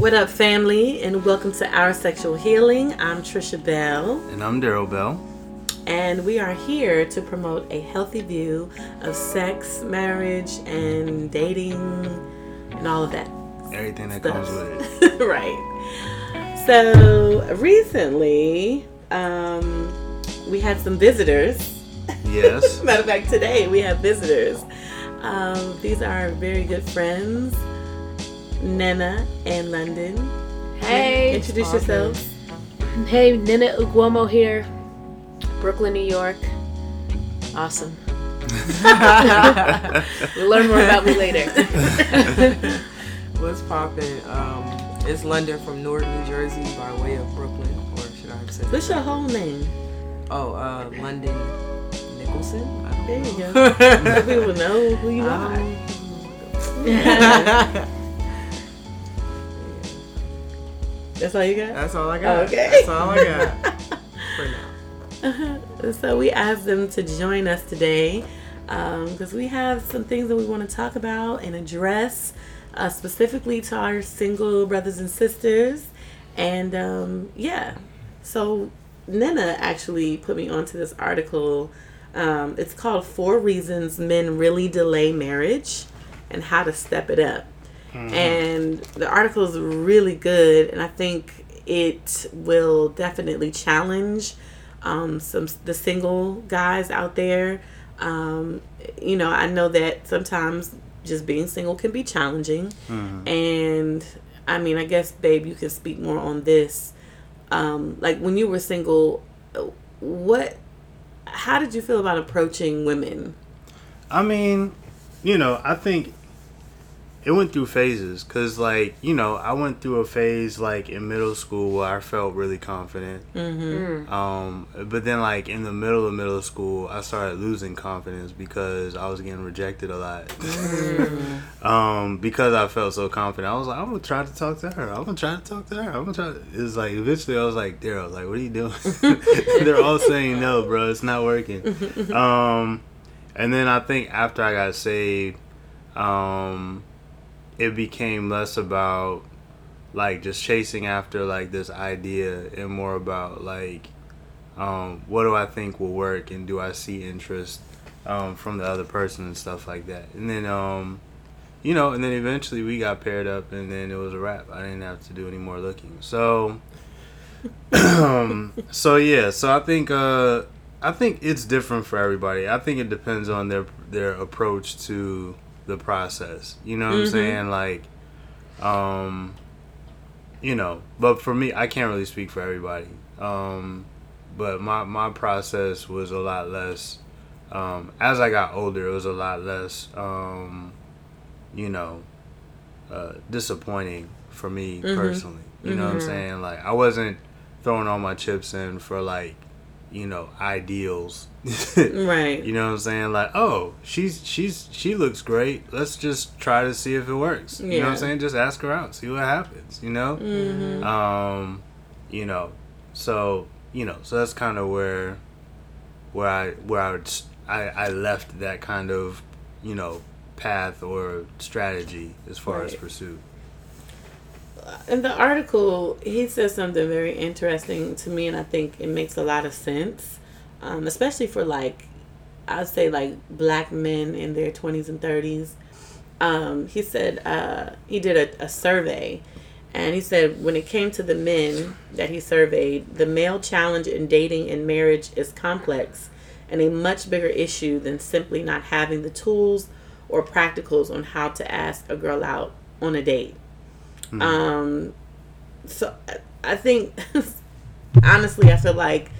What up, family, and welcome to Our Sexual Healing. I'm Trisha Bell, And I'm Daryl Bell. and we are here to promote a healthy view of sex, marriage, and dating, and all of that. Everything that Stuff. comes with it. right. So recently, um, we had some visitors. Yes. Matter of fact, today we have visitors. Um, these are very good friends, Nena and London. Hey. Introduce Awesome. yourselves. Hey, Nina Uguomo here, Brooklyn, New York. Awesome. You'll learn more about me later. What's poppin'? Um, it's London from Newark, New Jersey, by way of Brooklyn, or should I say? What's your whole name? Oh, uh, London Nicholson. There you go. So people know who you are. That's all you got? That's all I got. Okay. That's all I got for now. so we asked them to join us today because we have some things that we want to talk about and address uh, specifically to our single brothers and sisters and um, yeah so nina actually put me onto this article um, it's called four reasons men really delay marriage and how to step it up and the article is really good and i think it will definitely challenge um, some the single guys out there. Um, you know i know that sometimes just being single can be challenging. And i mean i guess babe you can speak more on this. Um, like when you were single what how did you feel about approaching women? I mean, you know, I think it went through phases because, like, you know, I went through a phase like in middle school where I felt really confident. mm-hmm. Um, but then, like in the middle of middle school, I started losing confidence because I was getting rejected a lot. um, because I felt so confident, I was like, I'm gonna try to talk to her. I'm gonna try to talk to her. I'm gonna try. To... It's like eventually, I was like, Daryl, like, what are you doing? They're all saying no, bro. It's not working. Um, and then I think after I got saved, um, it became less about like just chasing after like this idea and more about like um, what do I think will work and do I see interest um, from the other person and stuff like that. And then um, you know, and then eventually we got paired up and then it was a wrap. I didn't have to do any more looking. So um, so yeah, so I think uh I think it's different for everybody. I think it depends on their their approach to the process. You know what I'm Mhm. saying? Like um you know, but for me I can't really speak for everybody. Um but my my process was a lot less um as I got older it was a lot less um you know uh disappointing for me Mhm. personally. You know what I'm Mhm. saying? Like I wasn't throwing all my chips in for like you know ideals. Right. You know what i'm saying? Like oh she's she's she looks great. Let's just try to see if it works. You know what i'm saying? Just ask her out. See what happens you know? Mm-hmm. um you know so you know so that's kind of where where i where i would i i left that kind of you know path or strategy as far as pursuit in the article, he says something very interesting to me, and I think it makes a lot of sense, um, especially for like, I'd say like black men in their twenties and thirties. Um, he said uh, he did a, a survey, and he said when it came to the men that he surveyed, the male challenge in dating and marriage is complex and a much bigger issue than simply not having the tools or practicals on how to ask a girl out on a date. Um, so I- I think honestly, I feel like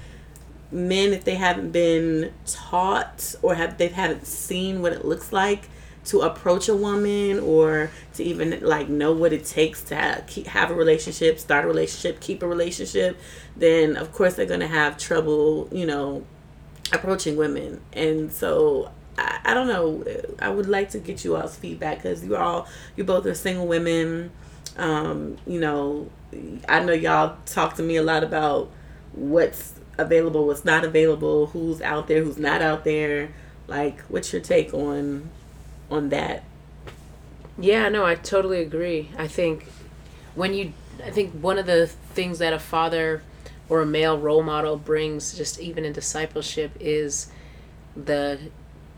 men, if they haven't been taught or have they haven't seen what it looks like to approach a woman or to even like know what it takes to have, keep, have a relationship, start a relationship, keep a relationship, then of course they're gonna have trouble, you know, approaching women. And so I, I don't know. I would like to get you all's feedback because you all you both are single women. Um, you know, I know y'all talk to me a lot about what's available, what's not available, who's out there, who's not out there. Like, what's your take on on that? Yeah, no, I totally agree. I think when you i think one of the things that a father or a male role model brings just even in discipleship is the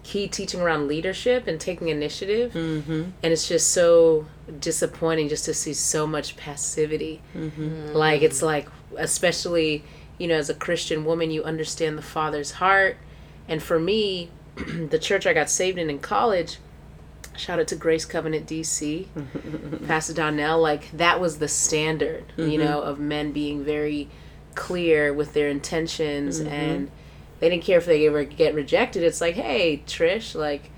key teaching around leadership and taking initiative. Mm-hmm. and it's just so disappointing just to see so much passivity. Mm-hmm. like it's like especially you know as a christian woman you understand the father's heart. And for me the church i got saved in in college shout out to grace covenant dc pastor donnell like that was the standard you know of men being very clear with their intentions and they didn't care if they ever get rejected it's like hey trish like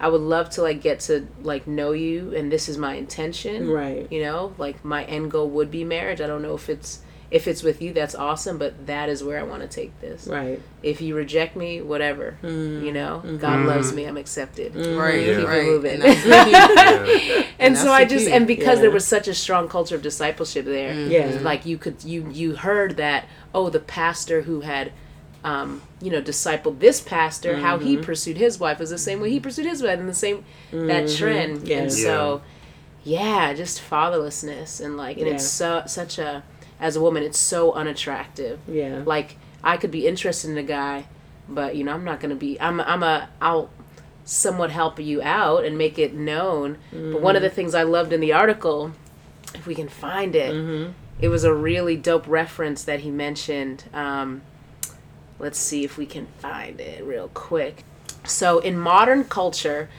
i would love to like get to like know you and this is my intention Right. you know like my end goal would be marriage i don't know if it's if it's with you that's awesome but that is where i want to take this Right. if you reject me whatever Mm-hmm. you know god loves me i'm accepted Right, Yeah. Keep it right. moving. And that's the key. Yeah. and that's so i just key. and because Yeah. there was such a strong culture of discipleship there Yeah. like you could you you heard that oh the pastor who had um, you know discipled this pastor how he Mm-hmm. pursued his wife was the same way he pursued his wife and the same that trend Mm-hmm. Yeah. and so yeah just fatherlessness and like and it's so such a as a woman it's so unattractive Yeah. like I could be interested in a guy, but you know I'm not gonna be. I'm I'm a I'll somewhat help you out and make it known. But one of the things I loved in the article, if we can find it, it was a really dope reference that he mentioned. Um, let's see if we can find it real quick. So in modern culture.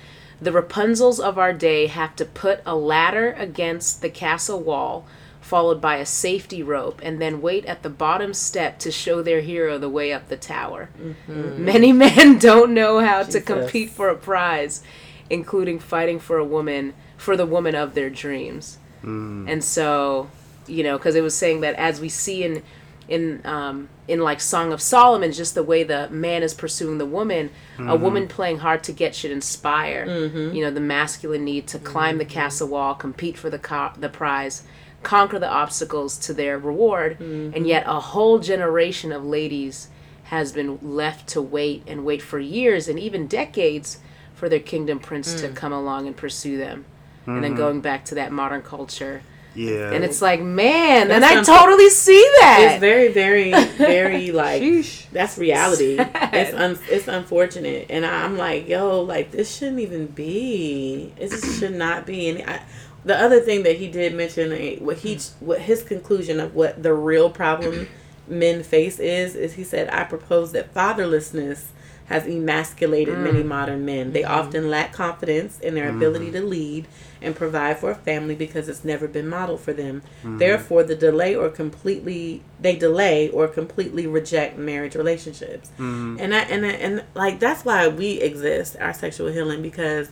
The Rapunzels of our day have to put a ladder against the castle wall followed by a safety rope, and then wait at the bottom step to show their hero the way up the tower. Mm-hmm. Many men don't know how to compete for a prize, including fighting for a woman, for the woman of their dreams. Mm. And so, you know, because it was saying that as we see in in um, in like Song of Solomon, just the way the man is pursuing the woman, a mm-hmm. woman playing hard to get should inspire. Mm-hmm. You know, the masculine need to climb the mm-hmm. castle wall, compete for the co- the prize, conquer the obstacles to their reward, and yet a whole generation of ladies has been left to wait and wait for years and even decades for their kingdom prince to mm. come along and pursue them. And then going back to that modern culture. Yeah. And it's like, man, and I something- totally see that. It's very, very, very like Sheesh. that's reality. Sad. It's un- it's unfortunate, and I'm like, yo, like this shouldn't even be. It just should not be. And I, the other thing that he did mention, eh, what he, what his conclusion of what the real problem men face is, is he said, I propose that fatherlessness has emasculated many mm. modern men. They mm-hmm. often lack confidence in their ability mm-hmm. to lead and provide for a family because it's never been modeled for them. Mm-hmm. Therefore, the delay or completely they delay or completely reject marriage relationships. And I, and I, and like that's why we exist, our sexual healing because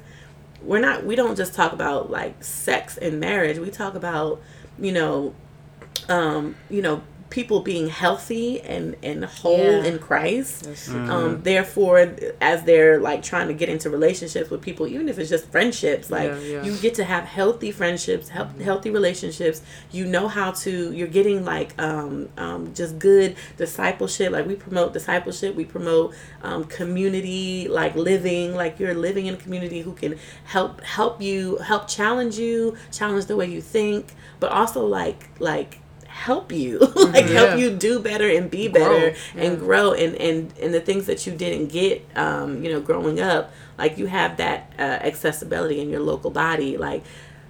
we're not we don't just talk about like sex and marriage. We talk about, you know, um, you know, people being healthy and and whole Yeah. in Christ. That's Um, therefore, as they're like trying to get into relationships with people, even if it's just friendships, like Yeah, yeah. you get to have healthy friendships, health, healthy relationships. You know how to. You're getting like um, um, just good discipleship. Like we promote discipleship. We promote um, community, like living. Like you're living in a community who can help help you, help challenge you, challenge the way you think, but also like like help you like Yeah. help you do better and be better Grow, and yeah. grow and and and the things that you didn't get um you know growing up like you have that uh, accessibility in your local body like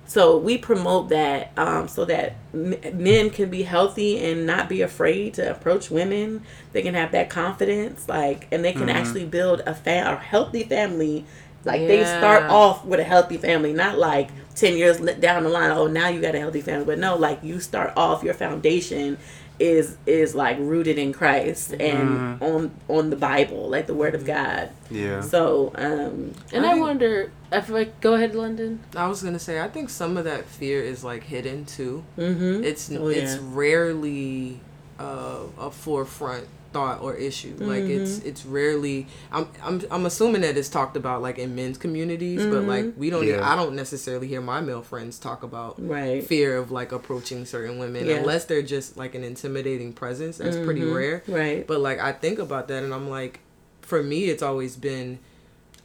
so we promote that um, so that m- men can be healthy and not be afraid to approach women. They can have that confidence, like, and they can actually build a fa- a healthy family. Like they start off with a healthy family, not like ten years li- down the line. Oh, now you got a healthy family, but no, like you start off your foundation is is like rooted in Christ and on on the Bible, like the Word of God. yeah. So, um, and I I think- wonder if like go ahead, London. I was gonna say I think some of that fear is like hidden too. mhm. It's Oh, it's rarely uh, a forefront thought or issue. Like it's Mm-hmm. it's rarely. I'm I'm I'm assuming that it's talked about like in men's communities, but like Mm-hmm. we don't. e- Yeah. I don't necessarily hear my male friends talk about right. fear of like approaching certain women Yeah. unless they're just like an intimidating presence. That's pretty Mhm. rare. Right. But like I think about that and I'm like, for me, it's always been,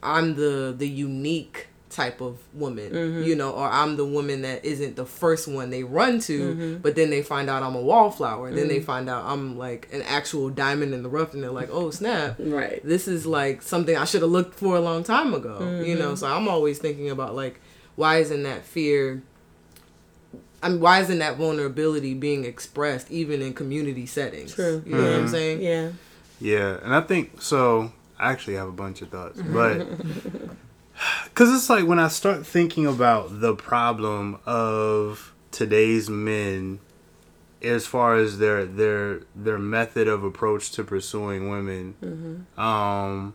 I'm the the unique type of woman, Mm-hmm. you know, or I'm the woman that isn't the first one they run to, Mm-hmm. but then they find out I'm a wallflower. Then they find out I'm like an actual diamond in the rough, and they're like, oh snap, Right. this is like something I should have looked for a long time ago, you know. Mm-hmm. So I'm always thinking about like, why isn't that fear? I mean, why isn't that vulnerability being expressed even in community settings? True. You know what I'm saying? Yeah. Yeah, and I think so. I actually have a bunch of thoughts, but because it's like when I start thinking about the problem of today's men, as far as their their their method of approach to pursuing women, um,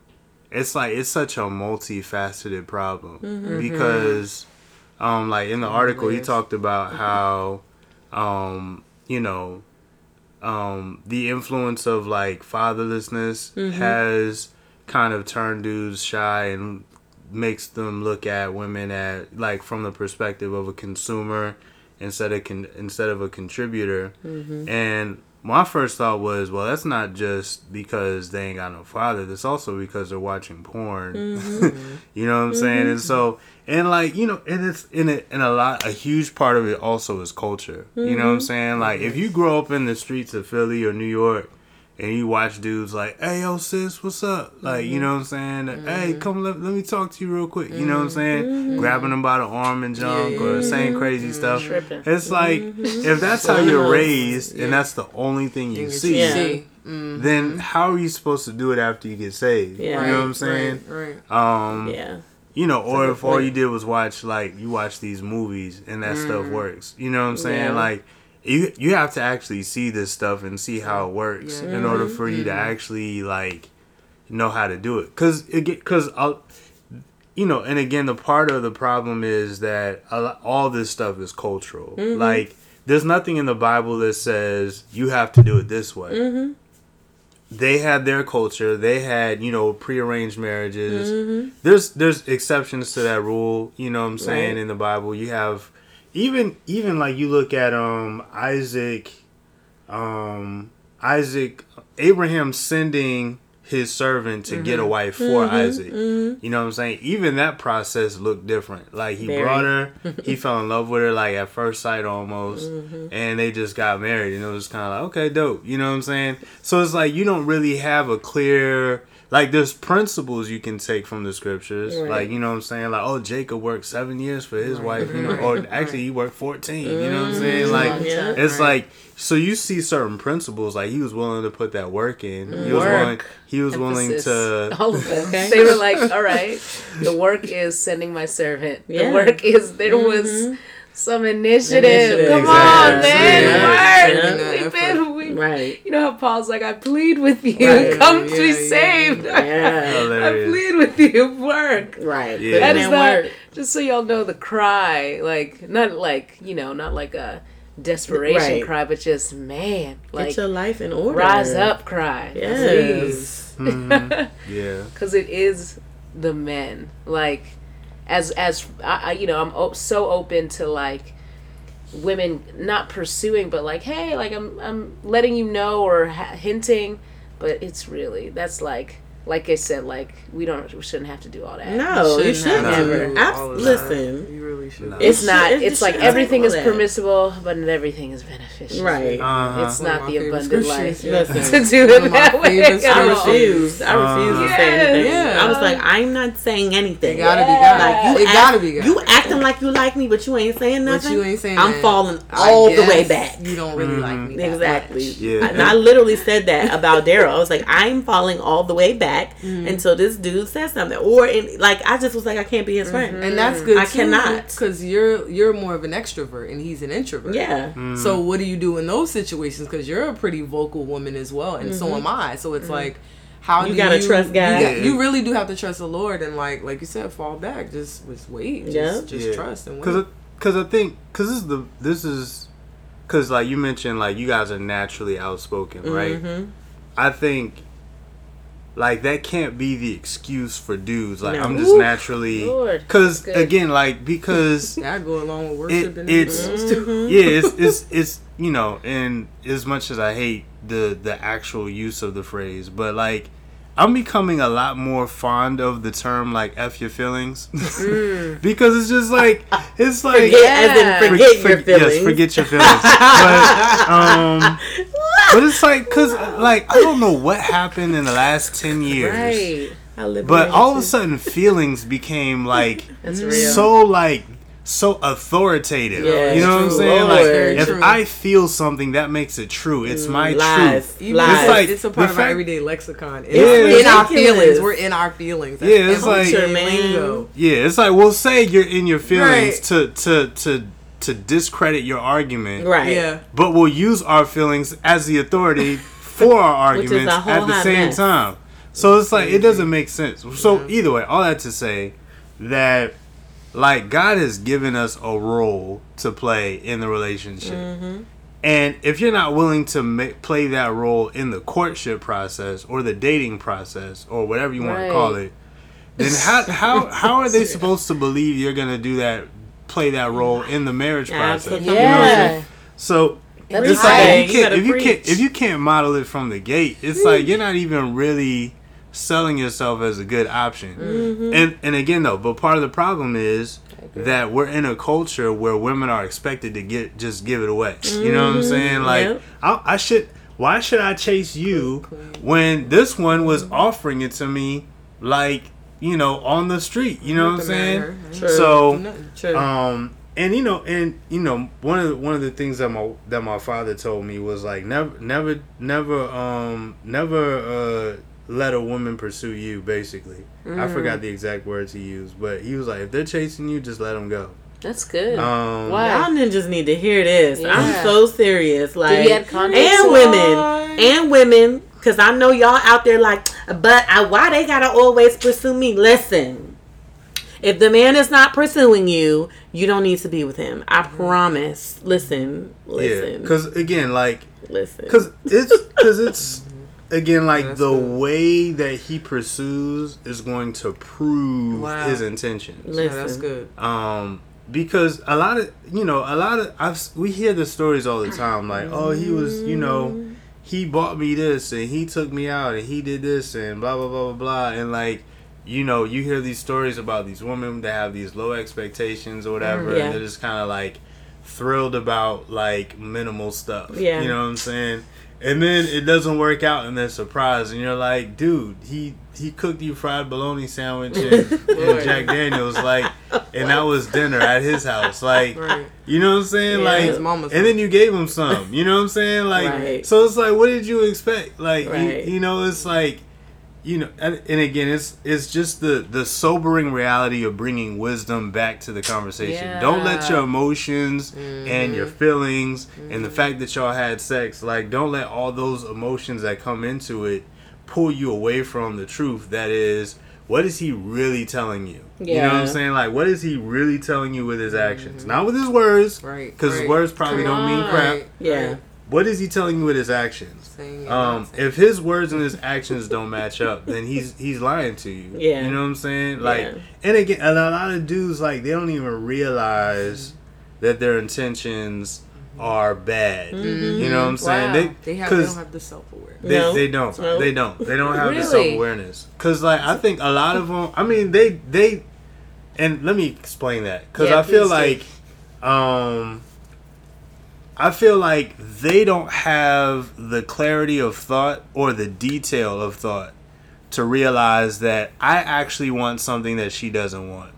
it's like it's such a multifaceted problem because, um, like in the article he talked about how, um, you know, um, the influence of like fatherlessness has kind of turned dudes shy and makes them look at women at like from the perspective of a consumer instead of con- instead of a contributor. Mm-hmm. And my first thought was, well, that's not just because they ain't got no father. That's also because they're watching porn. Mm-hmm. you know what I'm saying? And mm-hmm. so, and like you know, and it's in it, and a lot, a huge part of it also is culture. You know what I'm saying? Like if you grow up in the streets of Philly or New York. And you watch dudes like, hey, yo, sis, what's up? Like, you know what I'm saying? Hey, come, let, let me talk to you real quick. You know what I'm saying? Grabbing them by the arm and junk Yeah, or saying crazy stuff. Tripping. It's like, if that's how you're raised and that's the only thing you Thing see, Yeah. Then how are you supposed to do it after you get saved? Yeah. You know what I'm saying? Right. right. Um, Yeah. you know, or if all you did was watch like you watch these movies and that stuff works. You know what I'm saying? Yeah. Like you you have to actually see this stuff and see how it works Yeah. in order mm-hmm. for you to mm-hmm. actually like know how to do it. Cause it get cause I'll, you know, and again, the part of the problem is that all this stuff is cultural. Mm-hmm. Like there's nothing in the Bible that says you have to do it this way they had their culture. They had, you know, prearranged marriages. Mm-hmm. There's there's exceptions to that rule, you know what I'm saying, Right. in the Bible. You have even even like you look at um Isaac um Isaac Abraham sending his servant to get a wife for Isaac. You know what I'm saying? Even that process looked different. Like he Very. brought her, he fell in love with her like at first sight almost, and they just got married, and it was kind of like okay, dope. You know what I'm saying? So it's like you don't really have a clear. Like there's principles you can take from the scriptures, Right. like you know what I'm saying. Like oh, Jacob worked seven years for his wife, you know, or actually he worked fourteen. You know what I'm saying? Mm-hmm. Like Yeah. it's like so you see certain principles. Like he was willing to put that work in. He was Work. willing. He was willing to. all of them. Okay. They were like, "All right, the work is sending my servant. Yeah. The work is there was mm-hmm. some initiative. Initiative. Come on, man, Yeah. work. Yeah. We've been, we, Right. You know how Paul's like, I plead with you, Right. come Yeah, to be yeah. saved. Yeah. I plead with you, work. Right. Yeah. Putting That not just so y'all know the cry, like not like you know, not like a desperation Right. cry, but just man, like Get your life in order. rise up cry, Yes. Mhm. Yeah. because it is the men. Like as as I, I you know, I'm o- so open to like women not pursuing, but like hey, like I'm I'm letting you know or ha- hinting, but it's really that's like like I said, like we don't we shouldn't have to do all that. No, you Shouldn't should never. do Abs- all of that. listen. You really should. No. It's not. should- it It's like everything is have all that. permissible, but not everything is beneficial. Right. Uh-huh. It's One not the abundant life scriptures, yeah. to do it that way. favorite at I all. scriptures. refused. I refused to say Yes. anything. Yeah. I was like, I'm not saying anything. It gotta be Yeah. God. Like you, it act- gotta be God. you acting like you like me, but you ain't saying But nothing. you ain't saying I'm that. falling all the way back. You don't really like me. Exactly. Yeah. And I literally said that about Daryl. I was like, I'm falling all the way back Mm-hmm. until this dude says something. Or in, like I just was like, I can't be his friend. And that's good. I cannot. because you're you're more of an extrovert and he's an introvert. Yeah. So what do you do in those situations? Because you're a pretty vocal woman as well, and so am I. So it's like, how Mm-hmm. You do gotta you trust God. You, got- you really do have to trust the Lord, and like like you said, fall back. Just just wait. Just, Yeah. just trust and wait. Because because I think because this is the this is because like you mentioned like you guys are naturally outspoken, right? Mm-hmm. I think like that can't be the excuse for dudes. Like No. I'm just Ooh, naturally because again like because I go along with worship it, and it's everything else, too. yeah it's, it's it's you know and as much as i hate the the actual use of the phrase but like I'm becoming a lot more fond of the term like "f your feelings" because it's just like it's like Forget, Yeah. forget For- your feelings. Yes, forget your feelings. but, um, but it's like, cause like I don't know what happened in the last ten years, Right. I live but all of a sudden feelings became like That's real. so like so authoritative. Yeah, you know what I'm saying? Lord. Like if true. I feel something, that makes it true. It's my lies. truth. Lies. it's like it's a part of our fact- everyday lexicon. It's Yeah. in our feelings. We're in our feelings. That's Yeah, it's like- everyday man. lingo. Yeah, it's like we'll say you're in your feelings Right. to to to to discredit your argument. right. Yeah. but we'll use our feelings as the authority for our Which arguments at the same mess. time. So it's like it doesn't make sense. So either way, all that to say that like God has given us a role to play in the relationship. Mm-hmm. And if you're not willing to ma- play that role in the courtship process or the dating process or whatever you want to call it, then how how how are they supposed to believe you're gonna do that, play that role in the marriage process? Absolutely. You know what I'm? Yeah. So That's it's right. like if you can't gotta if you can't if you can't model it from the gate, it's like you're not even really selling yourself as a good option. Mm-hmm. And and again though, but part of the problem is that we're in a culture where women are expected to get just give it away. You know what I'm saying? Like Yep. I, I should why should I chase you when this one was offering it to me like you know on the street? You know what I'm saying? True. So True. um and you know and you know one of the, one of the things that my that my father told me was like never never never um never uh let a woman pursue you basically i forgot the exact words he used but he was like if they're chasing you just let them go That's good. um Why? Y'all ninjas need to hear this. Yeah. I'm so serious. Like, he add context? and women, and women, because I know y'all out there like, but I, why they gotta always pursue me? Listen, if the man is not pursuing you, you don't need to be with him. I promise. Listen, yeah listen, because again like listen. because it's because it's again like That's the good. way that he pursues is going to prove Wow. his intentions Yeah, that's good. um because a lot of you know a lot of I've we hear the stories all the time like oh he was you know he bought me this and he took me out and he did this and blah blah blah blah blah and like you know you hear these stories about these women that have these low expectations or whatever mm, Yeah. and they're just kind of like thrilled about like minimal stuff Yeah. you know what I'm saying and then it doesn't work out and they're surprised and you're like dude he he cooked you fried bologna sandwich and, and Jack Daniels like and that was dinner at his house like Right. you know what I'm saying Yeah. like His mama's and then you gave him some you know what I'm saying like Right. so it's like what did you expect like you- Right. you, know it's like you know and, and again it's it's just the the sobering reality of bringing wisdom back to the conversation don't let your emotions and your mm-hmm. feelings and the mm-hmm. fact that y'all had sex like don't let all those emotions that come into it pull you away from the truth that is what is he really telling you you know what i'm saying like what is he really telling you with his actions not with his words Right. because his right. words probably Come don't mean crap Right. Yeah. right. what is he telling you with his actions Saying um, if his words and his actions don't match up, then he's he's lying to you. Yeah. you know what I'm saying. Like, Yeah. and again, and a lot of dudes like they don't even realize that their intentions are bad. You know what I'm saying? Wow. They. They have they don't have the self awareness. they, No. they don't. No. They don't. They don't have the self awareness. Cause like I think a lot of them. I mean, they they, and let me explain that. Cause Yeah, I feel please like, um, I feel like they don't have the clarity of thought or the detail of thought to realize that I actually want something that she doesn't want.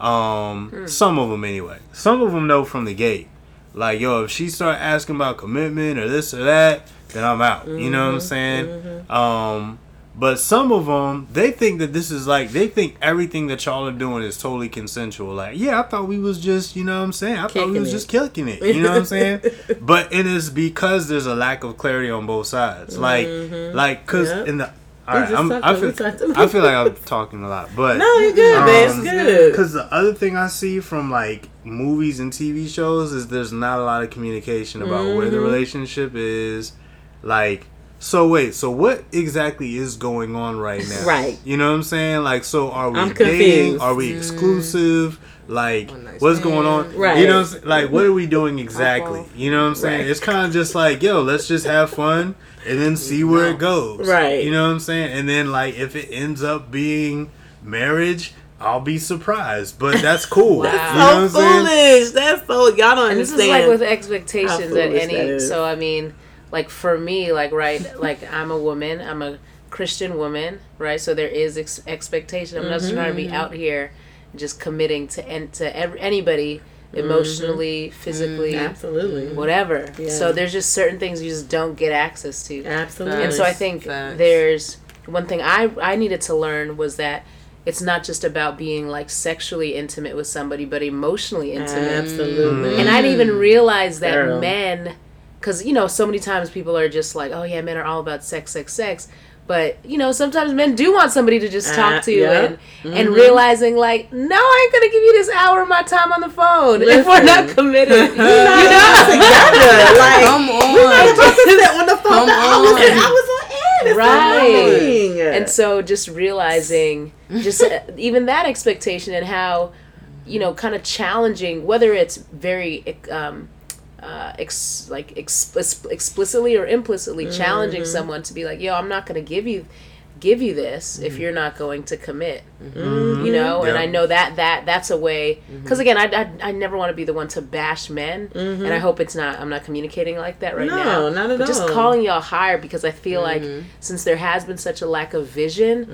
Um, some of them anyway. Some of them know from the gate. Like, yo, if she start asking about commitment or this or that, then I'm out. You know what I'm mm-hmm. saying? Mm-hmm. Um, but some of them, they think that this is like they think everything that y'all are doing is totally consensual. Like, yeah, I thought we was just, you know what I'm saying? I thought we was it. just kicking it. You know what I'm saying? but it is because there's a lack of clarity on both sides. Like, mm-hmm. like, cause Yep. in the all right, I'm, I feel, I feel like I'm talking a lot, but no, you're good. Um, It's good. because the other thing I see from like movies and TV shows is there's not a lot of communication about where the Mhm. relationship is. Like, So wait, so what exactly is going on right now? Right. You know what I'm saying? Like, so are we I'm dating? confused. Are we mm. exclusive? Like, oh, One night what's going on? Right. You know, what I'm saying? like, what are we doing exactly? You know what I'm saying? Right. It's kind of just like, yo, let's just have fun and then see where it goes. Right. You know what I'm saying? And then like, if it ends up being marriage. I'll be surprised, but that's cool. Wow. You know so what I'm saying? foolish. That's so y'all don't and this is like with expectations at any so i mean like for me like right like i'm a woman i'm a christian woman right so there is ex- expectation i'm not just trying to Mm-hmm. be out here just committing to en- to ev- anybody emotionally physically Absolutely. whatever Mm-hmm. Yeah. so there's just certain things you just don't get access to Absolutely. and so I think Facts. there's one thing I I needed to learn was that it's not just about being like sexually intimate with somebody, but emotionally intimate. Absolutely. And I didn't even realize that Girl. men, because you know, so many times people are just like, oh yeah, men are all about sex, sex, sex. But you know, sometimes men do want somebody to just talk Uh, to yeah. and and realizing like, no, I ain't gonna give you this hour of my time on the phone if we're not committed. you you know? together. Like, Come we on. might supposed to sit on the phone. Come I was, on. I was on. It's Right. and so just realizing just uh, even that expectation and how you know kind of challenging whether it's very um uh, ex- like explicit, explicitly or implicitly challenging mm-hmm. someone to be like, "Yo, I'm not going to give you give you this if mm-hmm. you're not going to commit." Mm-hmm. You know, and I know that that that's a way because again, I, I I never want to be the one to bash men, and I hope it's not. I'm not communicating like that right No, now. No, not at but Just calling y'all higher because I feel like since there has been such a lack of vision,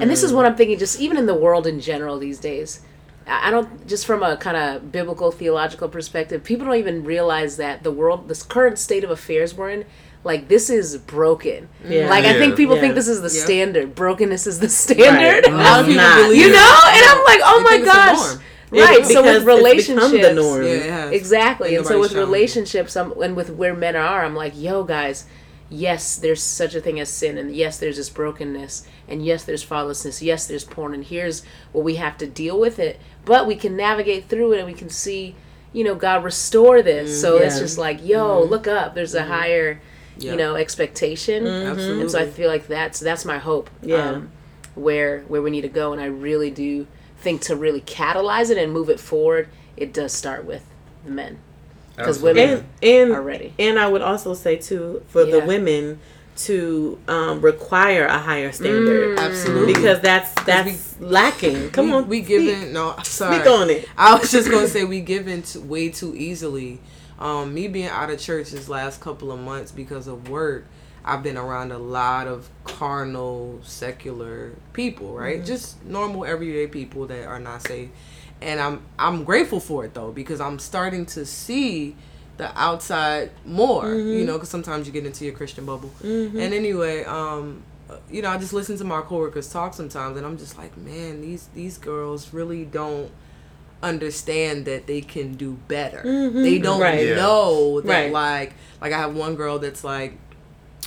and this is what I'm thinking, just even in the world in general these days. I I don't just from a kind of biblical theological perspective, people don't even realize that the world, this current state of affairs we're in, like this is broken. Yeah. Like I think people Yeah. think this is the Yeah. standard. Brokenness is the standard. Right. A lot of people Not. believe You it. know, and I'm like, oh They my think it's the gosh. Right. It's So because with it's relationships, the norm. Yeah, it. Exactly. Ain't And so with showing. relationships, um, and with where men are, I'm like, yo, guys, yes, there's such a thing as sin, and yes, there's this brokenness, and yes, there's fatherlessness, yes, there's porn, and here's what we have to deal with it. But we can navigate through it, and we can see, you know, God restore this. Mm, so it's just like, yo, mm-hmm. look up. There's a mm-hmm. higher, Yeah. you know, expectation, Absolutely. and so I feel like that's that's my hope. Yeah. Um, where where we need to go, and I really do think to really catalyze it and move it forward, it does start with the men because women and and are ready. and I would also say too for the women to um, require a higher standard Absolutely. because that's that's lacking. Come we, on, we speak. given no sorry. Speak on it. I was just gonna say we given t- way too easily. Um, me being out of church this last couple of months because of work, I've been around a lot of carnal, secular people, right? Just normal, everyday people that are not saved, and I'm I'm grateful for it though because I'm starting to see the outside more, you mm-hmm. know, because sometimes you get into your Christian bubble. Mm-hmm. And anyway, um, uh, you know, I just listen to my coworkers talk sometimes, and I'm just like, man, these these girls really don't understand that they can do better. Mm-hmm. They don't Right. Yeah. know that Right. like like I have one girl that's like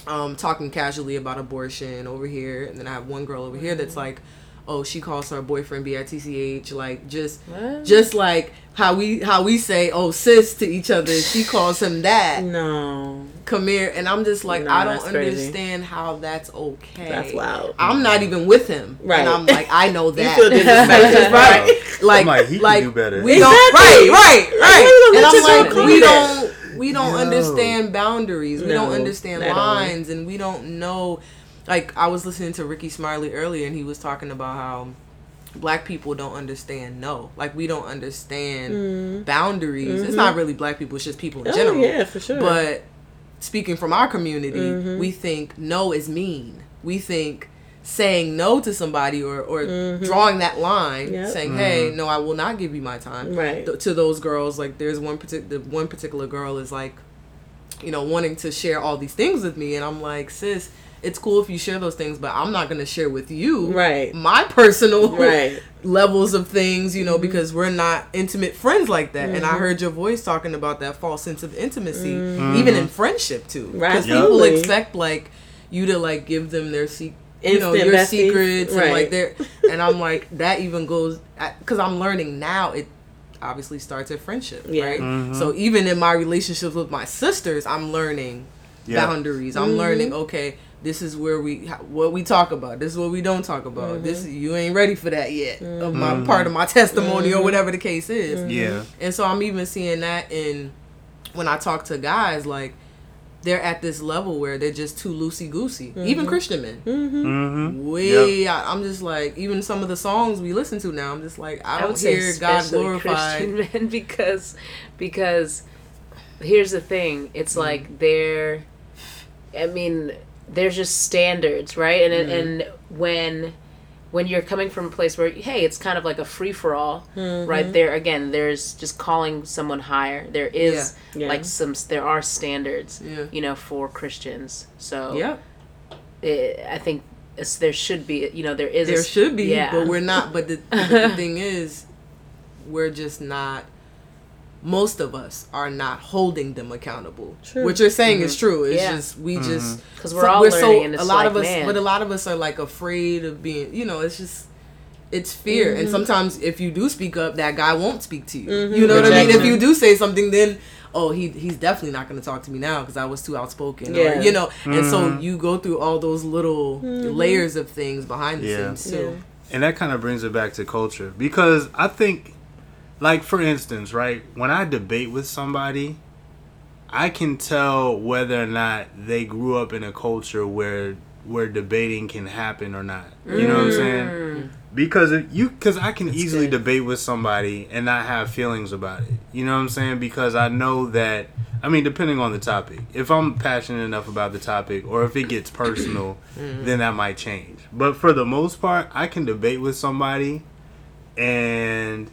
um talking casually about abortion over here and then I have one girl over here that's like oh she calls her boyfriend bitch like just What? just like how we how we say oh sis to each other she calls him that No, come here and i'm just like Nah, i don't that's crazy. understand how that's okay That's wild. i'm not mm-hmm. even with him Right. and i'm like i know you that feel disrespected, right right? like I'm like, he can do better. we don't Exactly. right right right you and i'm like girl we do that. don't we don't No. understand boundaries we don't understand lines and we don't know like i was listening to Rickey Smiley earlier and he was talking about how black people don't understand no like we don't understand boundaries it's not really black people it's just people in Mm-hmm. Oh, general yeah, for sure. but speaking from our community Mm-hmm. we think no is mean we think saying no to somebody or, or Mm-hmm. drawing that line Yep. saying hey no i will not give you my time Right. Th- to those girls like there's one particular one particular girl is like you know wanting to share all these things with me and i'm like sis it's cool if you share those things but i'm not going to share with you Right. my personal Right. levels of things you know mm-hmm. because we're not intimate friends like that Mm-hmm. and i mm-hmm. heard your voice talking about that false sense of intimacy mm-hmm. even in friendship too because people expect like you to like give them their secret you know your besties. secrets and like Right. their and i'm like that even goes because i'm learning now it obviously starts at friendship Yeah. right so even in my relationships with my sisters i'm learning Yeah. boundaries. I'm learning. Okay, this is where we what we talk about. This is what we don't talk about. Mm-hmm. This you ain't ready for that yet. Of my mm-hmm. part of my testimony or mm-hmm. whatever the case is. Yeah. And so I'm even seeing that in when I talk to guys, like they're at this level where they're just too loosey goosey. Even Christian men, Mm-hmm. way out. I'm just like, even some of the songs we listen to now, I'm just like, I I don't would hear God especially glorified. Christian men because because here's the thing. It's Mm-hmm. like they're I mean, there's just standards, right? And Mm-hmm. and when when you're coming from a place where hey, it's kind of like a free for all, Mm-hmm. right there again, there's just calling someone higher. There is Yeah. like some there are standards, Yeah. you know, for Christians. So yeah, it, I think there should be, you know, there is There s- should be, yeah. but we're not. But the, the thing is, we're just not. Most of us are not holding them accountable. True. What you're saying is mm-hmm. true. It's Yeah. just we mm-hmm. just because we're all learning, and it's a lot like, of us, man, but a lot of us are like afraid of being. You know, it's just it's fear, and mm-hmm. sometimes if you do speak up, that guy won't speak to you. You know what I mean? If you do say something, then oh he he's definitely not going to talk to me now because I was too outspoken. Yeah. Or, you know, and so you go through all those little Mm-hmm. layers of things behind the Yeah. scenes too. And that kind of brings it back to culture because I think, like for instance, right when I debate with somebody, I can tell whether or not they grew up in a culture where where debating can happen or not. You know what I'm saying? Mm. Because if you, because I can easily good. debate with somebody and not have feelings about it. You know what I'm saying? Because I know that. I mean, depending on the topic. If I'm passionate enough about the topic, or if it gets personal, mm. then that might change. But for the most part, I can debate with somebody, and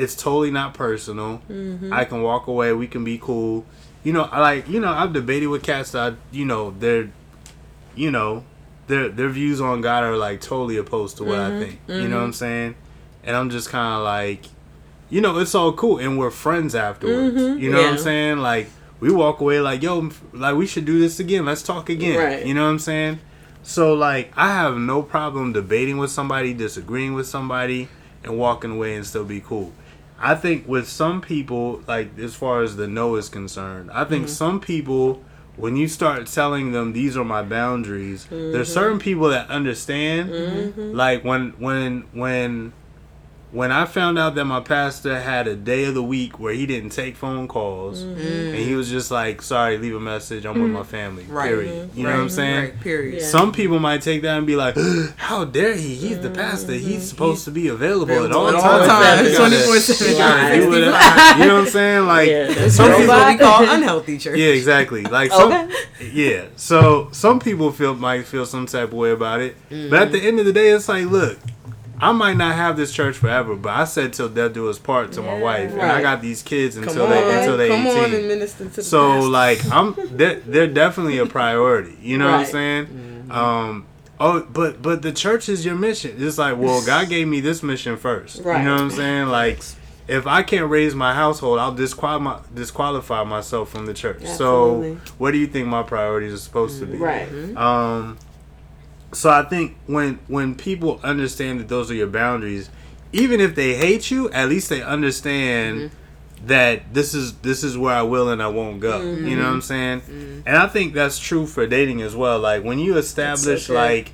it's totally not personal. Mm-hmm. I can walk away. We can be cool. You know, I like. You know, I've debated with cats that I, you know they're, you know, their their views on God are like totally opposed to what I mm-hmm. think. You know mm-hmm. what I'm saying? And I'm just kind of like, you know, it's all cool, and we're friends afterwards. You know what I'm saying? Like we walk away like, yo, like we should do this again. Let's talk again. Right. You know what I'm saying? So like, I have no problem debating with somebody, disagreeing with somebody, and walking away and still be cool. I think with some people, like as far as the no is concerned, I think mm-hmm. some people, when you start telling them these are my boundaries, there's mm-hmm. certain people that understand. Mm-hmm. Like when when when when I found out that my pastor had a day of the week where he didn't take phone calls mm-hmm. and he was just like, "Sorry, leave a message. I'm with my mm-hmm. family." Right. Period. You mm-hmm. know what I'm saying? Right, period. Yeah. Some people might take that and be like, "How dare he? He's the pastor. He's supposed to be available at all all times. times, You 24/7, you gotta do 365. whatever." You know what I'm saying? Like Yeah. some people, we call unhealthy church. yeah, exactly. Like some, yeah. So some people feel might feel some type of way about it, but at the end of the day, it's like, look, I might not have this church forever, but I said till death do us part to my Yeah. wife, and I got these kids until on, they until they come on and 18. minister to the So like I'm they're, they're definitely a priority. You know what I'm saying? Mm-hmm. Um oh but but the church is your mission. It's like, well, God gave me this mission first. Right. You know what I'm saying? Like if I can't raise my household, I'll disqualify, my, disqualify myself from the church. Absolutely. So, what do you think my priorities are supposed to be? Right. Um, so I think when when people understand that those are your boundaries, even if they hate you, at least they understand mm-hmm. that this is this is where I will and I won't go. You know what mm-hmm. I'm saying? Mm-hmm. And I think that's true for dating as well. Like when you establish true. like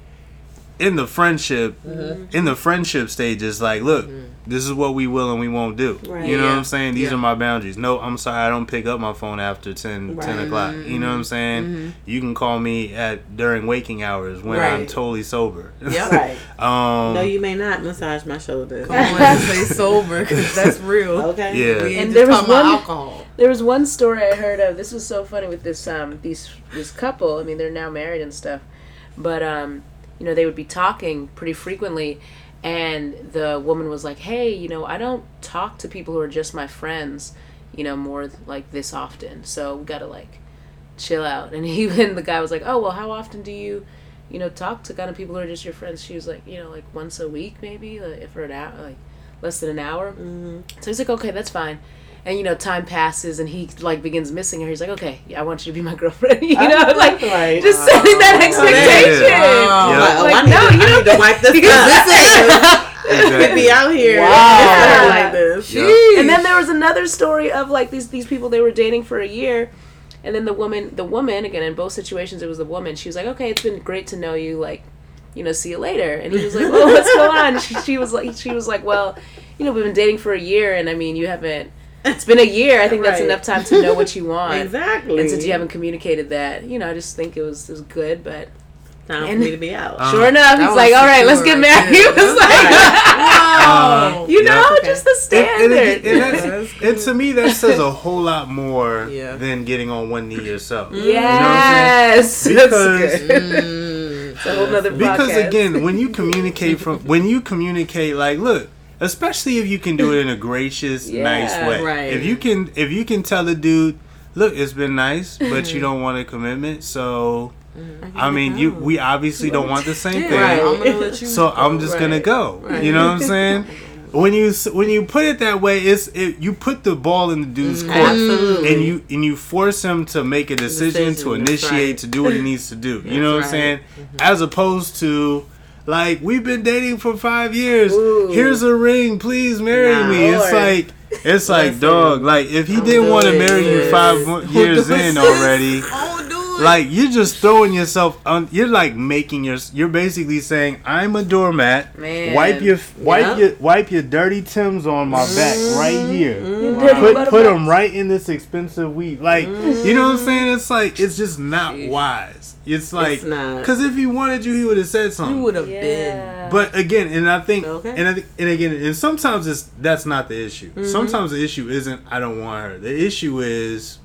in the friendship in the friendship stages, like look, this is what we will and we won't do. Right. You know what I'm saying? These Yeah. are my boundaries. No, I'm sorry, I don't pick up my phone after 10, 10 Right. o'clock. You know what I'm saying? You can call me at during waking hours when I'm totally sober. Yep. Right. um, No, you may not massage my shoulders. Come on and say sober because that's real. Okay. Yeah. We And there was one- alcohol. There was one story I heard of. This was so funny with this um these this couple. I mean, they're now married and stuff, but um, you know, they would be talking pretty frequently, and the woman was like, "Hey, you know, I don't talk to people who are just my friends, you know, more like this often. So we gotta like chill out." And even the guy was like, "Oh, well, how often do you?" You know, talk to kind of people who are just your friends. She was like, you know, like once a week, maybe, like for an hour, like less than an hour. Mm-hmm. So he's like, okay, that's fine. And you know, time passes, and he like begins missing her. He's like, okay, yeah, I want you to be my girlfriend. you know, Oh, like right. just setting that expectation. Wow. Yeah. Like, oh, Like, I need, no, to, you I don't- wipe this Because up. Exactly. Be out here Wow. like this. Yeah. And then there was another story of like these these people they were dating for a year, And then the woman, the woman again in both situations, it was the woman. She was like, "Okay, it's been great to know you. Like, you know, see you later." And he was like, "Well, what's going on?" She, she was like, "She was like, well, you know, we've been dating for a year, and I mean, you haven't. It's been a year. I think that's enough time to know what you want. Exactly. And since you haven't communicated that, you know, I just think it was it was good. But time for and- me to be out. Um, sure enough, he's like, "All right, let's secure get right married." He was like, Uh, you know, Okay. just the And, and, standard. and that's- That's and to me, that says a whole lot more Yeah. than getting on one knee yourself. yes, Because- that's good. Mm. It's a whole nother Because podcast. again, when you communicate from when you communicate, like, look, especially if you can do it in a gracious, Yeah, nice way. right. If you can, if you can tell the dude, look, it's been nice, but you mm-hmm. don't want a commitment, so. Mm-hmm. I mean, you we obviously don't want the same Yeah, thing. Right. I'm gonna let you. So I'm just gonna go. Right. You know what I'm saying? When you when you put it that way, it's it, you put the ball in the dude's mm, court, Absolutely. and you and you force him to make a decision, Decision, to initiate right. to do what he needs to do. You know what I'm right. saying? Mm-hmm. As opposed to like we've been dating for five years. Ooh. Here's a ring, please marry Nah. me. It's Lord. like it's like dog. Like if he didn't want to marry you five years in already. sis. Do it. Like you're just throwing yourself on. You're like making your. You're basically saying, "I'm a doormat. Man. Wipe your wipe Yeah. your wipe your dirty tims on my back right here. Dirty Put butter put them right in this expensive weed. Like you know what I'm saying? It's like it's just not wise. It's like not. because if he wanted you, he would have said something. you would have been. But again, and I think, Okay. and I think, and again, and sometimes it's that's not the issue. Mm-hmm. Sometimes the issue isn't I don't want her. The issue is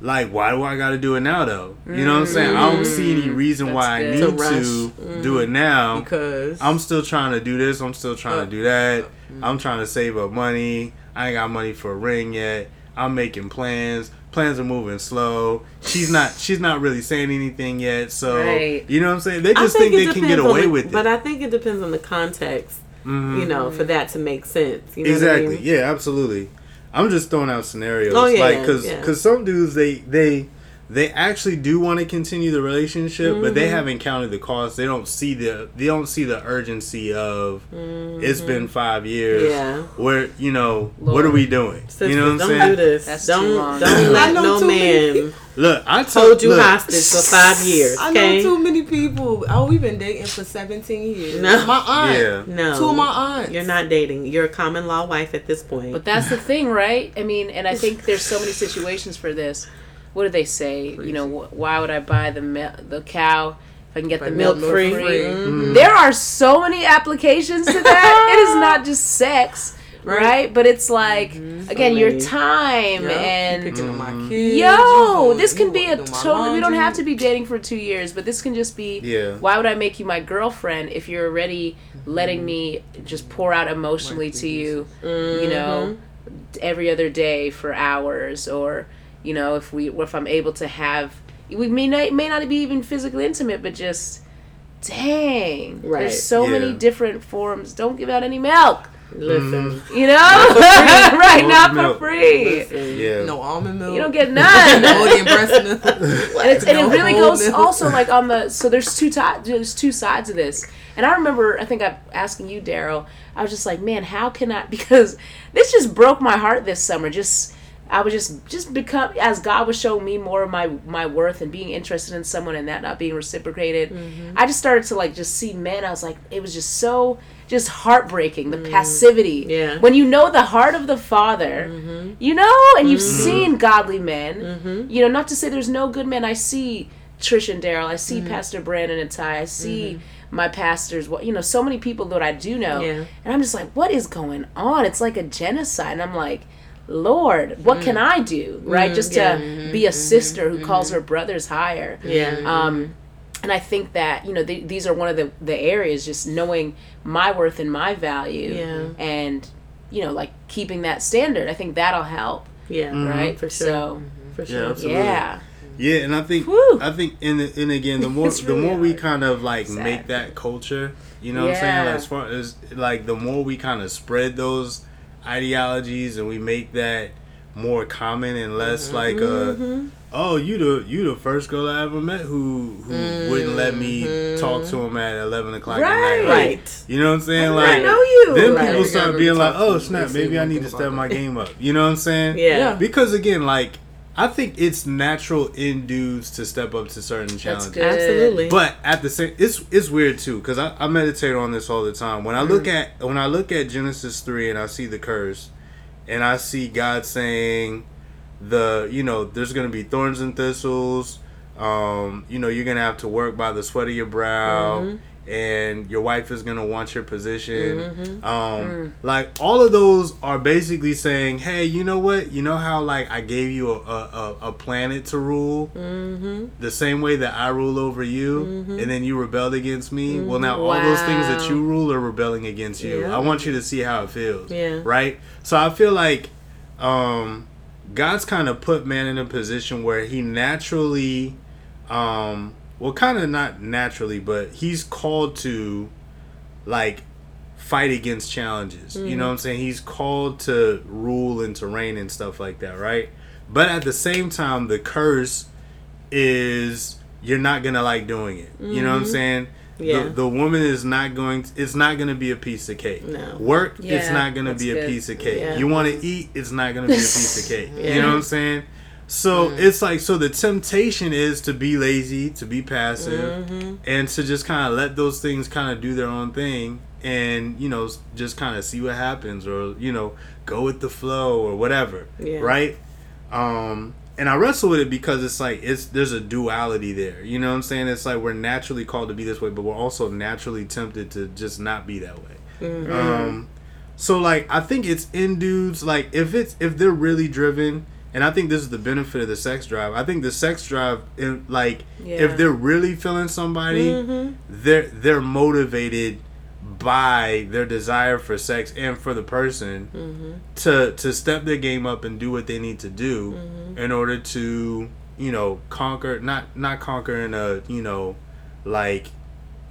like why do I got to do it now though? You know what I'm saying? I don't see any reason why I That's need. To to Mm-hmm. do it now. Because I'm still trying to do this. I'm still trying to do that. I'm trying to save up money. I ain't got money for a ring yet. I'm making plans. Plans are moving slow. She's not. She's not really saying anything yet. So Right. you know what I'm saying? They I just think, it they can get away the- with it. But I think it depends on the context, Mhm. you know, for that to make sense. You know what I exactly. mean? Yeah, absolutely. I'm just throwing out scenarios. Oh, yeah, like because yeah. some dudes they they they actually do want to continue the relationship, but Mm-hmm. they haven't counted the cost. They don't see the they don't see the urgency of it's been five years. Mm-hmm. Yeah. Where you know what are we doing? Sisters, you know what I'm saying? don't do this. That's don't long. don't let no too many man Look, I told hold you look, hostage for five years. I know too many people. Oh, we've been dating for 17 years. No. My aunt. Yeah. no, Two of my aunts. You're not dating. You're a common law wife at this point. But that's the thing, right? I mean, and I think there's so many situations for this. What do they say? You know, wh- why would I buy the mil- the cow if I can get the milk milk free? free. Mm-hmm. There are so many applications to that. it is not just sex, right? But it's like again, your time Yeah. and picking up my Mhm. kids. Yo, this can you be a do totally. We don't have to be dating for two years, but this can just be. Yeah. Why would I make you my girlfriend if you're already letting me just pour out emotionally to you, you know, every other day for hours, or you know, if we if I'm able to have, we may not may not be even physically intimate, but just. Dang, Right. there's so many different forms. Don't give out any milk, Listen, you know, right? No Not milk. for free. listen. Yeah. No almond milk. You don't get none. no the breast milk. and, it's, and it really goes milk. also like on the so there's two ti- there's two sides of this and i remember i think i'm asking you daryl i was just like man how can i because this just broke my heart this summer just i was just just become as god was showing me more of my my worth and being interested in someone and that not being reciprocated mm-hmm. i just started to like just see men i was like it was just so just heartbreaking the mm. passivity. Yeah. when you know the heart of the father mm-hmm. you know and you've mm-hmm. seen godly men. You know not to say there's no good men. I see trish and daryl. I see pastor brandon and ty. I see my pastors. What you know so many people that i do know. Yeah. and i'm just like what is going on? It's like a genocide. And i'm like lord what can mm. i do right mm, just to yeah. be a mm-hmm. sister who mm-hmm. calls her brothers higher Yeah. um, mm-hmm. and I think that you know th- these are one of the the areas just knowing my worth and my value, Yeah. and you know like keeping that standard. I think that'll help, yeah. right? For sure. So For Yeah, sure. absolutely. yeah, Yeah, and I think Whew. I think and and again the more It's the really more we kind of like Sad. make that culture, you know what I'm saying? Like, as far as like the more we kind of spread those ideologies and we make that more common and less like uh oh you the you the first girl I ever met who who wouldn't let me talk to him at eleven o'clock at Right. night. Like, Right. You know what I'm saying? Like I know you. then Right. people start being like, oh snap, maybe I need to about step my game up. You know what I'm saying? Yeah. Yeah. Because again, like I think it's natural in dudes to step up to certain challenges. good. Absolutely. But at the same, it's it's weird too because I, I meditate on this all the time. When I look Mm-hmm. at when I look at Genesis three and I see the curse, and I see God saying, the you know there's gonna be thorns and thistles. Um, you know you're gonna have to work by the sweat of your brow, Mm-hmm. And your wife is gonna want your position. Mm-hmm. Um, Mm. like all of those are basically saying, hey, you know what? You know how like I gave you a a, a, planet to rule Mm-hmm. the same way that I rule over you, and then you rebelled against me. Well, now all those things that you rule are rebelling against you. Yeah. I want you to see how it feels. Yeah. Right. So I feel like um, God's kind of put man in a position where he naturally, um, well, kind of not naturally, but he's called to like fight against challenges. You know mm. what I'm saying? He's called to rule and to reign and stuff like that, right? But at the same time, the curse is you're not gonna like doing it. You know what I'm mm-hmm. saying? Yeah. The, the woman is not going. To, it's not gonna be a piece of cake. No. Work. Yeah, it's not gonna that's be a piece of cake. Yeah. You want to eat. It's not gonna be a piece of cake. Yeah. You know what I'm saying? So it's like so the temptation is to be lazy, to be passive, Mm-hmm. and to just kind of let those things kind of do their own thing, and you know just kind of see what happens, or you know go with the flow or whatever, Yeah. right? Um, and I wrestle with it because it's like it's there's a duality there. You know what I'm saying? It's like we're naturally called to be this way, but we're also naturally tempted to just not be that way. Mm-hmm. Um, so like I think it's in dudes like if it's if they're really driven, and I think this is the benefit of the sex drive. I think the sex drive, in, like Yeah. if they're really feeling somebody, Mm-hmm. they're they're motivated by their desire for sex and for the person Mm-hmm. to to step their game up and do what they need to do Mm-hmm. in order to you know conquer not not conquer in a you know like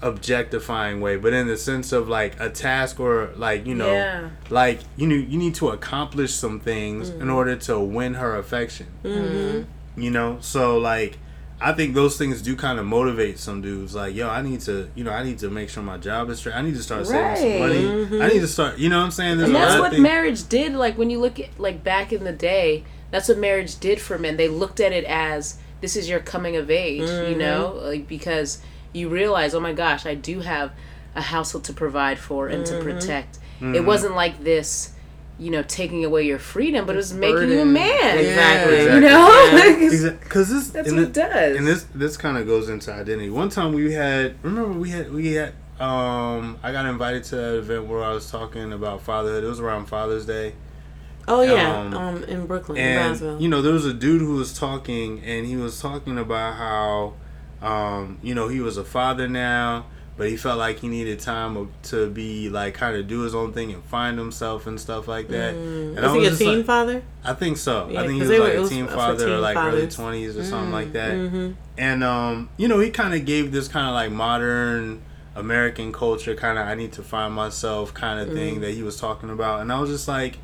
objectifying way but in the sense of like a task or like you know Yeah. like you know you need to accomplish some things Mm-hmm. in mm. order to win her affection. Mm-hmm. You know? So like i think those things do kind of motivate some dudes. Like yo i need to you know i need to make sure my job is straight. I need to start saving some Right. money. Mm-hmm. I need to start you know what i'm saying? There's and that's what things- marriage did like when you look at like back in the day that's what marriage did for men. They looked at it as this is your coming of age you mm-hmm. know? Like because you realize oh my gosh i do have a household to provide for and to protect Mm-hmm. it wasn't like this you know taking away your freedom but it was making you a burden. man Exactly. you know because this that's what it thi- does and this this kind of goes into identity. One time we had remember we had we had um I got invited to that event where I was talking about fatherhood. It was around Father's Day. Oh yeah, Um, um, in Brooklyn, in and Brownsville. you know there was a dude who was talking and he was talking about how um you know he was a father now but he felt like he needed time to be like kind of do his own thing and find himself and stuff like that and was I he a teen like- father? i think so Yeah, i think he was they were- like a was teen father or teen like early 20s or something like that Mm-hmm. and um you know he kind of gave this kind of like modern american culture kind of i need to find myself kind of Mm-hmm. thing that he was talking about and i was just like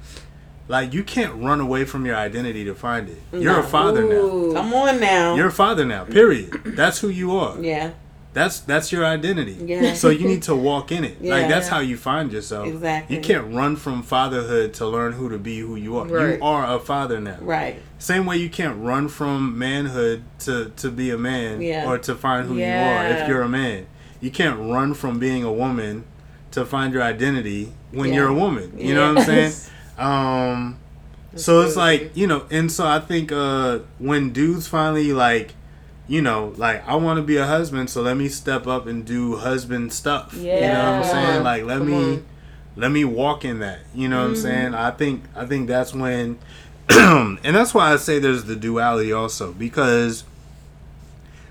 like you can't run away from your identity to find it you're a No. father now Come on now. you're a father now period that's who you are yeah, that's that's your identity Yeah. so you need to walk in it Yeah. like that's how you find yourself Exactly. you can't run from fatherhood to learn who to be who you are Right. you are a father now right. same way you can't run from manhood to to be a man Yeah. or to find who you are if you're a man you can't run from being a woman to find your identity when Yeah. you're a woman you know what i'm saying um so it's like you know and so i think uh when dudes finally like you know like i want to be a husband so let me step up and do husband stuff Yeah. you know what i'm saying like let Come me on. let me walk in that you know what i'm Mm-hmm. saying i think i think that's when and that's why i say there's the duality also because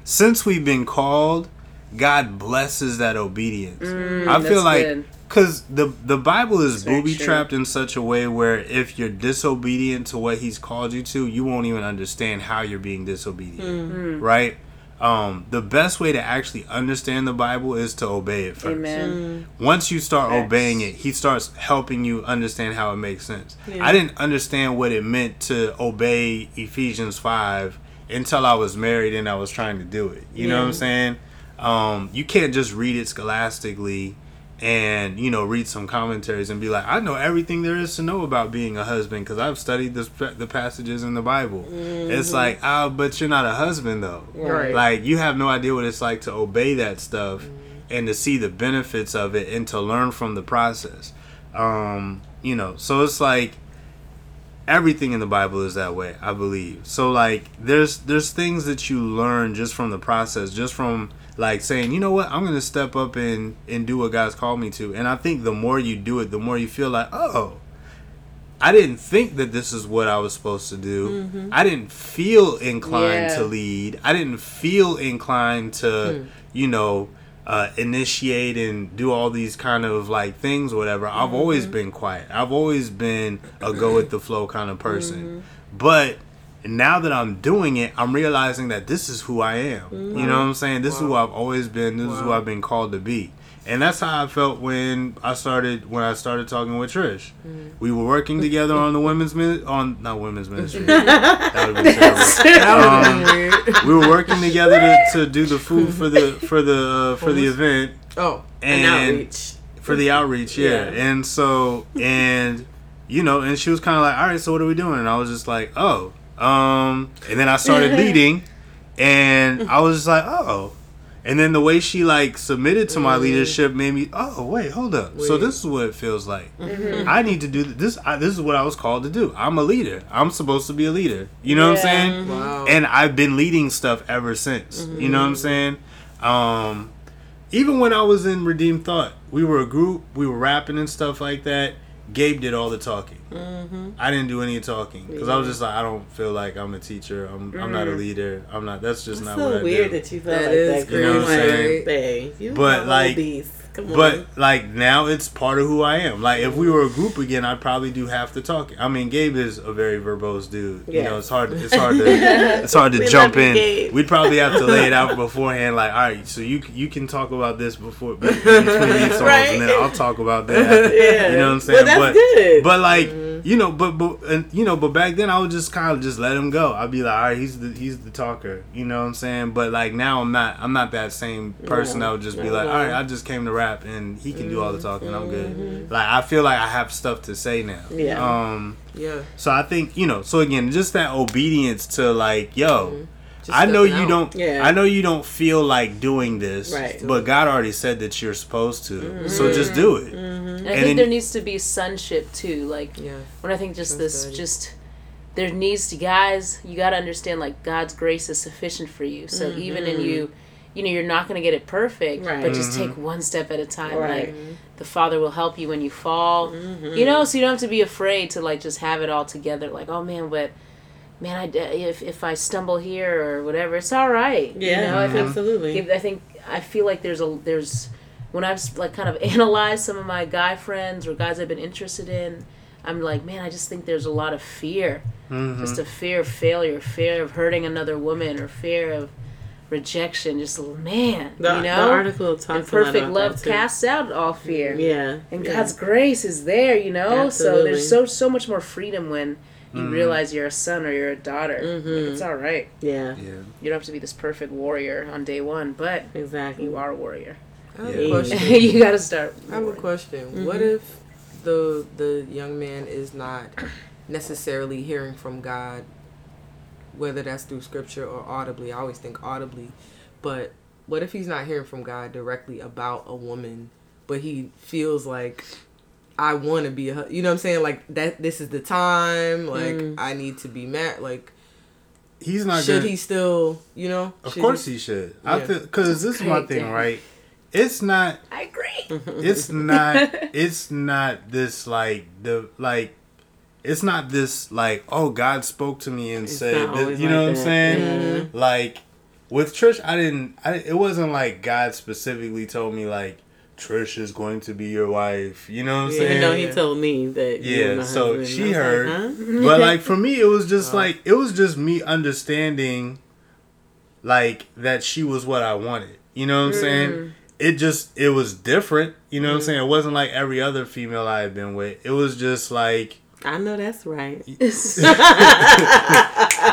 since we've been called god blesses that obedience i feel Mm, like good. Because the the bible is booby trapped in such a way where if you're disobedient to what he's called you to you won't even understand how you're being disobedient Mm. right um, the best way to actually understand the bible is to obey it first amen once you start Facts. obeying it, he starts helping you understand how it makes sense. Yeah. I didn't understand what it meant to obey Ephesians 5 until I was married and I was trying to do it. You know what I'm saying? Um, you can't just read it scholastically and you know read some commentaries and be like, I know everything there is to know about being a husband because I've studied this, the passages in the Bible. It's like, ah, but you're not a husband though. Right. Like you have no idea what it's like to obey that stuff and to see the benefits of it and to learn from the process. Um, you know, so it's like everything in the Bible is that way, I believe. So like there's there's things that you learn just from the process, just from like saying, you know what, I'm gonna step up and and do what God's called me to. And I think the more you do it, the more you feel like, oh, I didn't think that this is what I was supposed to do. Mm-hmm. I didn't feel inclined Yeah. to lead. I didn't feel inclined to, hmm. you know, uh, initiate and do all these kind of like things, whatever. I've always mm-hmm. been quiet. I've always been a go with the flow kind of person. Mm-hmm. But now that I'm doing it, I'm realizing that this is who I am. You know what I'm saying? This is who I've always been. This is who I've been called to be. And that's how I felt when I started when I started talking with Trish. We were working together on the women's min- on not women's ministry. that would been terrible. Um, weird. we were working together to, to do the food for the for the uh, for the event Oh, An and outreach. for the outreach, yeah. Yeah. And so and you know, and she was kind of like, "All right, so what are we doing?" And I was just like, "Oh." Um and then I started leading and I was just like, "Oh." And then the way she like submitted to my leadership made me, "Oh, wait, hold up. So this is what it feels like. I need to do this I, this is what I was called to do. I'm a leader. I'm supposed to be a leader. You know what I'm saying? wow. and I've been leading stuff ever since. You know what I'm saying? Um, even when I was in Redeemed Thought, we were a group, we were rapping and stuff like that. Gabe did all the talking. Mm-hmm. I didn't do any talking because I was just like, I don't feel like I'm a teacher. I'm, I'm not a mm. leader. I'm not. That's just It's not so what I weird do. that you feel That like is that. You know what I'm saying? babe, you But, like- beast. Come on. But like now, it's part of who I am. Like if we were a group again, I'd probably do half the talking. I mean, Gabe is a very verbose dude. You know, it's hard. It's hard to. It's hard to jump in. Gabe. We'd probably have to lay it out beforehand. Like, all right, so you you can talk about this before be- between these songs, Right. and then I'll talk about that. yeah. You know what I'm saying? Well, that's but good. but like mm-hmm. You know, but but and you know, but back then I would just kind of just let him go. I'd be like, all right, he's the he's the talker. You know what I'm saying? But like now I'm not. I'm not that same person No. that would just be like, all right, I just came to rap and he can do all the talking. I'm Mm-hmm. good. Like I feel like I have stuff to say now. Yeah. Um. yeah. So I think you know. So again, just that obedience to like, yo. Just I know you out. don't. Yeah. I know you don't feel like doing this, Right. but God already said that you're supposed to. Mm-hmm. So just do it. Mm-hmm. And I And think then- there needs to be sonship too. Like Yeah. when I think just That's this, good. just there needs to guys. You got to understand like God's grace is sufficient for you. So mm-hmm. even in you, you know, you're not going to get it perfect, Right. but just take mm-hmm. one step at a time. Right. Like the Father will help you when you fall. You know, so you don't have to be afraid to like just have it all together. Like, oh man, but man, I if if I stumble here or whatever, it's all right. yeah, you know, I think absolutely. I think I feel like there's a there's when I've like kind of analyzed some of my guy friends or guys I've been interested in, I'm like, man, I just think there's a lot of fear, Mm-hmm. just a fear of failure, fear of hurting another woman, or fear of rejection. Just man, the, you the know, article talks and perfect love casts out all fear. Yeah, And yeah. God's grace is there, you know. So there's so so much more freedom when you Mm-hmm. realize you're a son or you're a daughter. Like, Mhm. it's all right. yeah, Yeah. You don't have to be this perfect warrior on day one, but exactly. you are a warrior. I have Yeah. a question. you got to start. I have a warring. question. What if the the young man is not necessarily hearing from God, whether that's through scripture or audibly? I always think audibly, but what if he's not hearing from God directly about a woman, but he feels like I want to be a, you know what I'm saying? Like that. This is the time. Like Mm. I need to be married. Like He's not should gonna, he still? You know? Of course he should. I Yeah. feel because this is my thing, dad. right? It's not. I agree. It's not. it's not this like the like. It's not this like oh God spoke to me and It's said not this, you know like what I'm that. saying? Like with Trish, I didn't. I it wasn't like God specifically told me like Trish is going to be your wife. You know what I'm Even saying? though he told me that. you Yeah, were my so husband. she heard. Like, huh? but like for me it was just like it was just me understanding like that she was what I wanted. You know what I'm saying? Mm. It just it was different. You know what I'm mm. saying? It wasn't like every other female I had been with. It was just like I know that's right.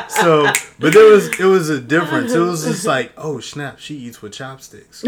so, but there was it was a difference. It was just like, oh snap, she eats with chopsticks.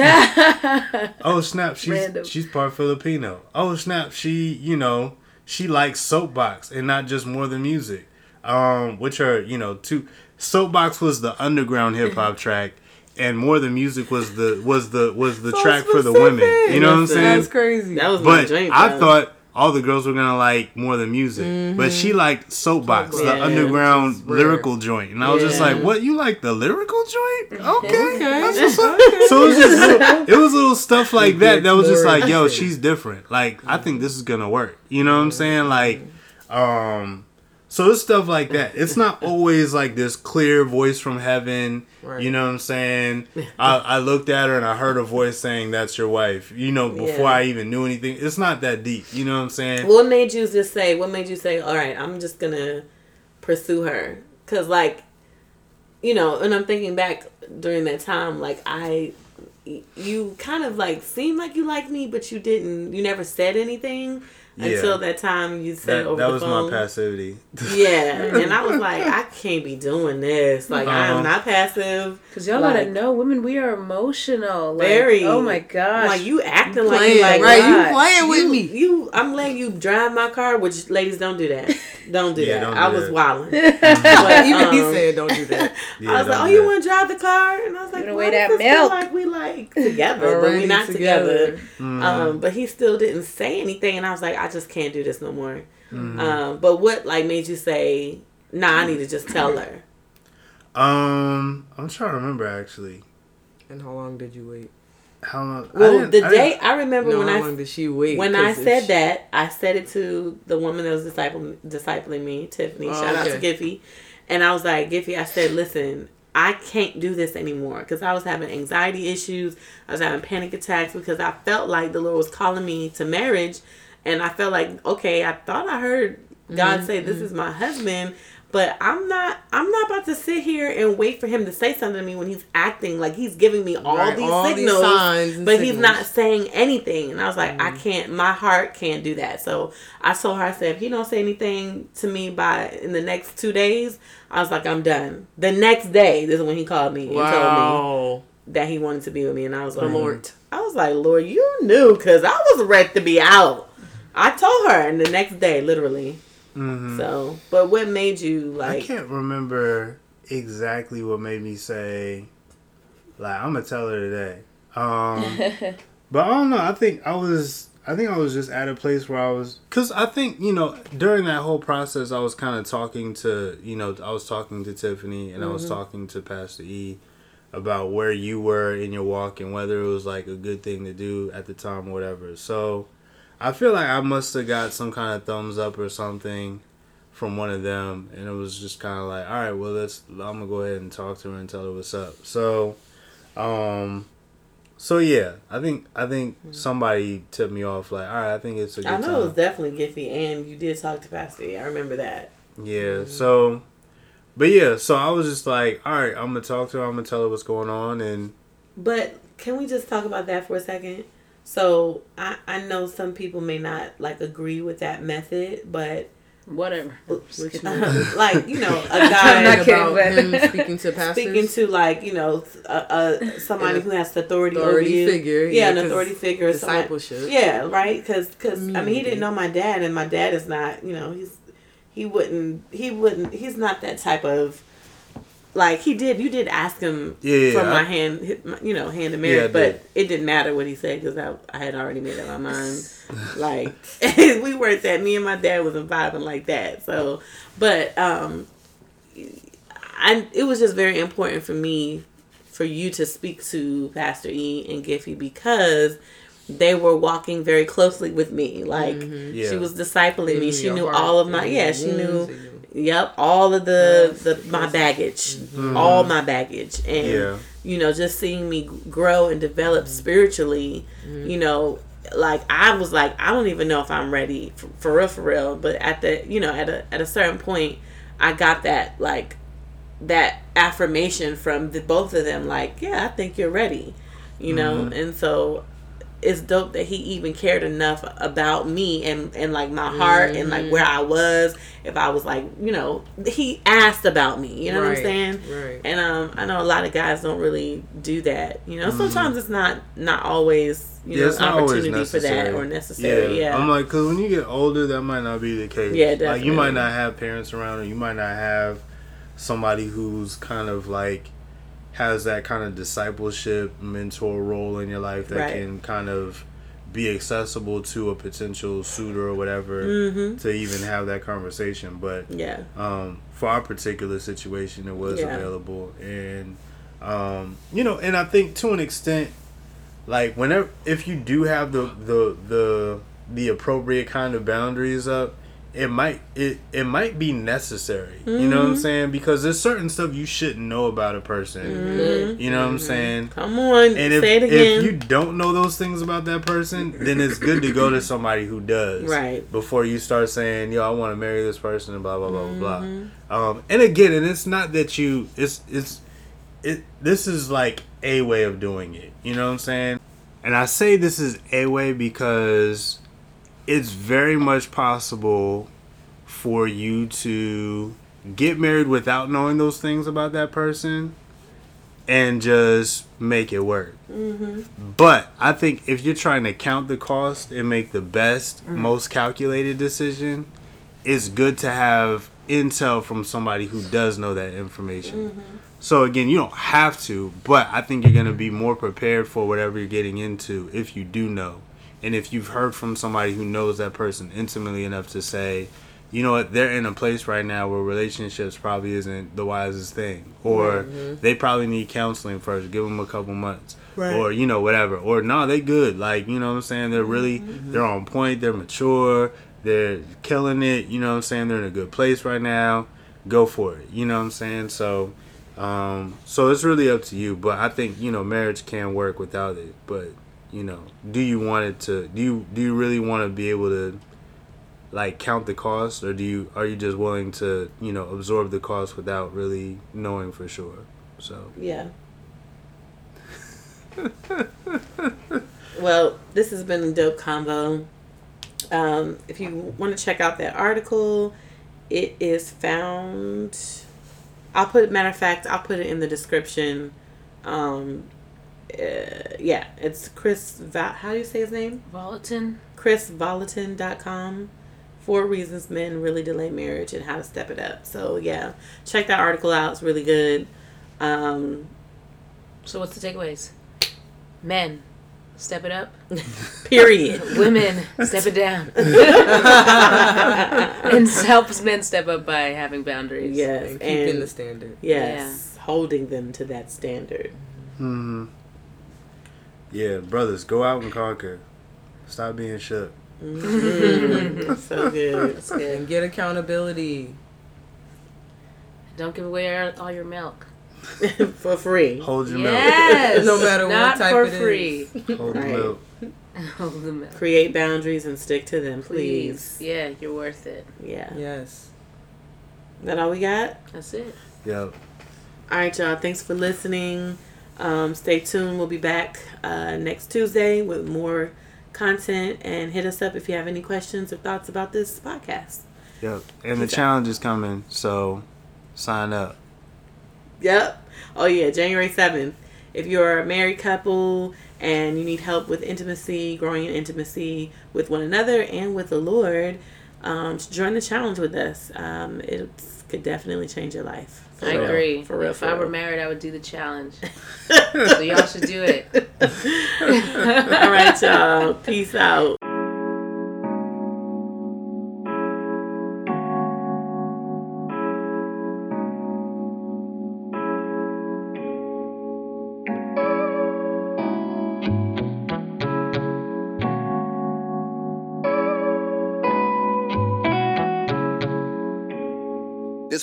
oh snap, she's Random. she's part Filipino. Oh snap, she you know she likes soapbox and not just more than music. Um, which are you know two. Soapbox was the underground hip hop track, and more than music was the was the was the So track for the women. You know what I'm Listen, saying? That's crazy. That was my But dream. I thought all the girls were gonna like more than music, but she liked soapbox, the underground Which is rare. lyrical joint, and I was just like, "What? You like the lyrical joint? Okay, Okay. that's what's up." So it was just little, it was little stuff like that that was just like, "Yo, she's different." Like I think this is gonna work. You know what I'm saying? Like, um, so it's stuff like that. It's not always like this clear voice from heaven. Right. You know what I'm saying? I, I looked at her and I heard a voice saying, "That's your wife." You know, before Yeah. I even knew anything. It's not that deep. You know what I'm saying? What made you just say? What made you say? All right, I'm just gonna pursue her. Cause like, you know, and I'm thinking back during that time, like I, you kind of like seemed like you liked me, but you didn't. You never said anything Yeah. until that time you said that over that the was phone. my passivity. Yeah, and I was like, I can't be doing this. Like, I Uh-huh. am not passive. Because y'all Like- gotta know, women, we are emotional. Like, Very. Oh my gosh. Like you acting like playing, you like right? You playing with you, me. You, I'm letting you drive my car, which ladies don't do that. Don't do Yeah, that. don't I do was that. wilding. But even he um, said, "Don't do that." Yeah, I was like, "Oh, you want to drive the car?" And I was like, Giving "Why away does that it feel milk. like we like together, but Already we not together." Mhm. Um, but he still didn't say anything, and I was like, "I just can't do this no more." Mm-hmm. Um, but what like made you say, "Nah, I need to just tell her"? Um, I'm trying to remember actually. And how long did you wait? How long? Well, didn't- the I day I remember when I did she wait? when I 'Cause if said she- that, I said it to the woman that was disciple, discipling me, Tiffany. Oh, Shout out to okay. Giffy. And I was like, Giffy, I said, listen, I can't do this anymore because I was having anxiety issues. I was having panic attacks because I felt like the Lord was calling me to marriage. And I felt like, okay, I thought I heard God mm-hmm, say, this mm-hmm. is my husband. But I'm not. I'm not about to sit here and wait for him to say something to me when he's acting like he's giving me all Right, these all these signals, signs and but he's not saying anything. And I was like, I mm-hmm. can't. My heart can't do that. So I told her, I said, if he don't say anything to me by in the next two days, I was like, I'm done. The next day, this is when he called me and told me that he wanted to be with me, and I was like, Lord. I was like, Lord, you knew because I was ready to be out. I told her, and the next day, literally. Mhm. So, but what made you like? I can't remember exactly what made me say, like, I'm gonna tell her today. Um, but I don't know. I think I was. I think I was just at a place where I was, cause I think you know during that whole process I was kind of talking to you know I was talking to Tiffany and I was talking to Pastor E about where you were in your walk and whether it was like a good thing to do at the time or whatever. So I feel like I must have got some kind of thumbs up or something from one of them, and it was just kind of like, all right, well, let's. I'm gonna go ahead and talk to her and tell her what's up. So, um, so yeah, I think I think somebody tipped me off like, all right, I think it's a good I know time. it was definitely Giffy, and you did talk to Pastor. I remember that. Yeah. So, but yeah, so I was just like, all right, I'm gonna talk to her. I'm gonna tell her what's going on, and But can we just talk about that for a second? So I I know some people may not like agree with that method, but Whatever. Which like you know a I'm guy not kidding, about but- him speaking to pastors. speaking to like you know uh, uh somebody An who has authority, authority over you. figure, yeah, yeah, an 'cause authority figure, or somebody- discipleship. Yeah, right. Because because I mean, he didn't know my dad, and my dad is not. You know, he's he wouldn't he wouldn't he's not that type of like he did. You did ask him Yeah, for my I- hand, you know, hand in Yeah, marriage, but did. it didn't matter what he said because I I had already made up my mind. like we weren't that. Me and my dad wasn't vibing like that. So, but um, I it was just very important for me for you to speak to Pastor E and Giffy because they were walking very closely with me. Like Yeah. she was discipling me. She knew heart, all of my yeah. She knew. Yep, all of the Yes, the my baggage, mm-hmm. all my baggage, and Yeah. you know, just seeing me grow and develop mm-hmm. spiritually, mm-hmm. you know, like I was like, I don't even know if I'm ready for, for real, for real. But at the, you know, at a at a certain point, I got that like that affirmation from the both of them, like, yeah, I think you're ready, you know, and so it's dope that he even cared enough about me and and like my heart and like where I was. If I was like, you know, he asked about me. You know what I'm saying? right. And um, I know a lot of guys don't really do that. You know, sometimes it's not not always you Yeah, know an opportunity for that or necessary. Yeah. I'm like, cause when you get older, that might not be the case. Yeah, Like you might not have parents around, or you might not have somebody who's kind of like has that kind of discipleship mentor role in your life that Right. can kind of be accessible to a potential suitor or whatever Mm-hmm. to even have that conversation. But yeah. um, for our particular situation, it was Yeah. available, and um, you know, and I think to an extent, like whenever if you do have the the the the appropriate kind of boundaries up, it might it it might be necessary. You know what I'm saying? Because there's certain stuff you shouldn't know about a person. You know what I'm saying? Come on, And if, say it if you don't know those things about that person, then it's good to go to somebody who does. Right. Before you start saying, yo, I want to marry this person and blah blah blah blah Mm-hmm. blah. Um, and again, and it's not that you it's it's it this is like a way of doing it. You know what I'm saying? And I say this is a way because it's very much possible for you to get married without knowing those things about that person and just make it work. Mm-hmm. But I think if you're trying to count the cost and make the best, mm. most calculated decision, it's good to have intel from somebody who does know that information. Mm-hmm. So again, you don't have to, but I think you're going to be more prepared for whatever you're getting into if you do know. And if you've heard from somebody who knows that person intimately enough to say, you know what, they're in a place right now where relationships probably isn't the wisest thing, or mm-hmm. they probably need counseling first. Give them a couple months, Right. or you know whatever, or no, they good. Like you know what I'm saying. They're really mm-hmm. Mm-hmm. they're on point. They're mature. They're killing it. You know what I'm saying. They're in a good place right now. Go for it. You know what I'm saying. So, um, so it's really up to you. But I think you know marriage can work without it. But you know, do you want it to? Do you do you really want to be able to? like count the cost or do you are you just willing to you know absorb the cost without really knowing for sure so Yeah. well, this has been a dope combo. Um, if you want to check out that article, it is found. I'll put matter of fact, I'll put it in the description. Um, uh, yeah, it's Chris. Va- how do you say his name? Volatin. ChrisVolatin.com. Four reasons men really delay marriage and how to step it up. So yeah, check that article out. It's really good. Um, So what's the takeaways? Men, step it up. period. Women, step it down. and helps men step up by having boundaries. Yes, and keeping and the standard. yes, holding them to that standard. hmm yeah brothers go out and conquer stop being shook Mm, so good. That's good. And get accountability. Don't give away all your milk. For free. hold your Yes. No matter what Not type for it is. free. milk hold Right. the milk Hold the milk. Create boundaries and stick to them, Please. please. Yeah, you're worth it. Yeah. Yes. That all we got? That's it. yep All right, y'all. Thanks for listening. Um, stay tuned. We'll be back uh, next Tuesday with more content. And hit us up if you have any questions or thoughts about this podcast. yep and the out. challenge is coming so sign up Yep. Oh yeah, January seventh. If you're a married couple and you need help with intimacy, growing in intimacy with one another and with the Lord, um, join the challenge with us. Um, it could definitely change your life. For I real. agree. For real. if for I real. were married, I would do the challenge. so y'all should do it. All right, y'all. Peace out.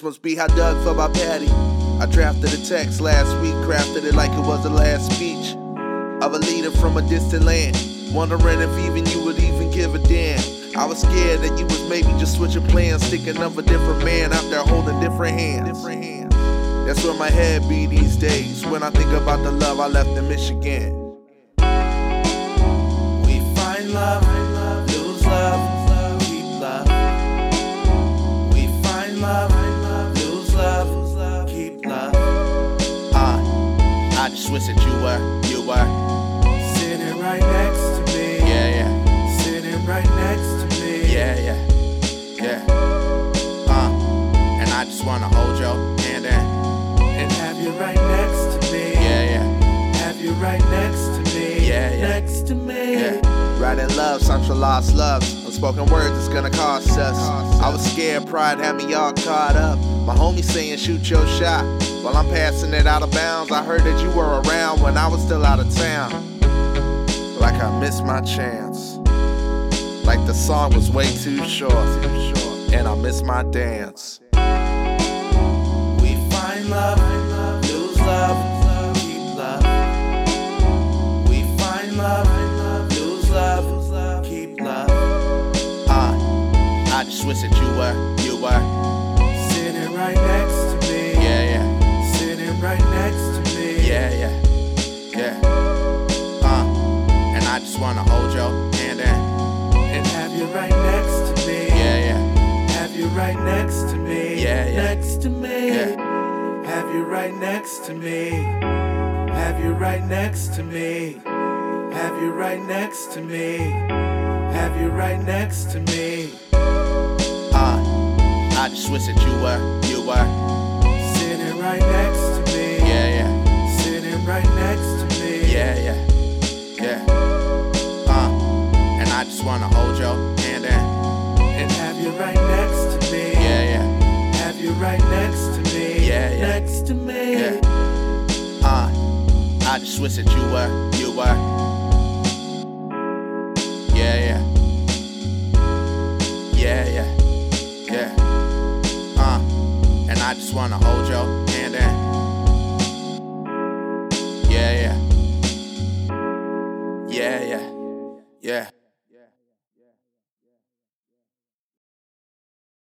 Must be how Doug felt about Patti. I drafted a text last week, crafted it like it was the last speech of a leader from a distant land. Wondering if even you would even give a damn. I was scared that you was maybe just switching plans, sticking up a different man out there holding different. Different hands. That's where my head be these days when I think about the love I left in Michigan. We find love, I that you were, you were Sitting right next to me. Yeah, yeah, Sitting right next to me. yeah, yeah, yeah. Uh, and I just wanna hold your hand and And have you right next to me. yeah, yeah. Have you right next to me. Yeah, yeah. Next to me. Yeah. Writing love, songs for lost loves. Unspoken words, it's gonna cost us. I was scared, pride had me all caught up. My homie saying, shoot your shot. While I'm passing it out of bounds, I heard that you were around when I was still out of town. Like I missed my chance. Like the song was way too short. And I missed my dance. We find love, lose love, keep love. We find love, lose love, keep love. I just wish that you were, right next to me. Yeah, yeah. Sitting right next to me. Yeah, yeah, yeah. Uh, and I just wanna hold your hand and And have you right next to me. yeah, yeah, Have you right next to me. Yeah, yeah. Next to me. yeah. Have you right next to me. Have you right next to me. Have you right next to me. Have you right next to me. Uh, I just wish that you were, Sitting right next to me. Yeah, yeah, Sitting right next to me. yeah, yeah, yeah. Uh, and I just wanna hold your hand and And have you right next to me. yeah, yeah, Have you right next to me. Yeah, yeah. Next to me. yeah. Uh, I just wish that you were, you were. Yeah. Yeah, yeah, yeah. I just wanna hold your hand and yeah, yeah. Yeah, yeah, yeah.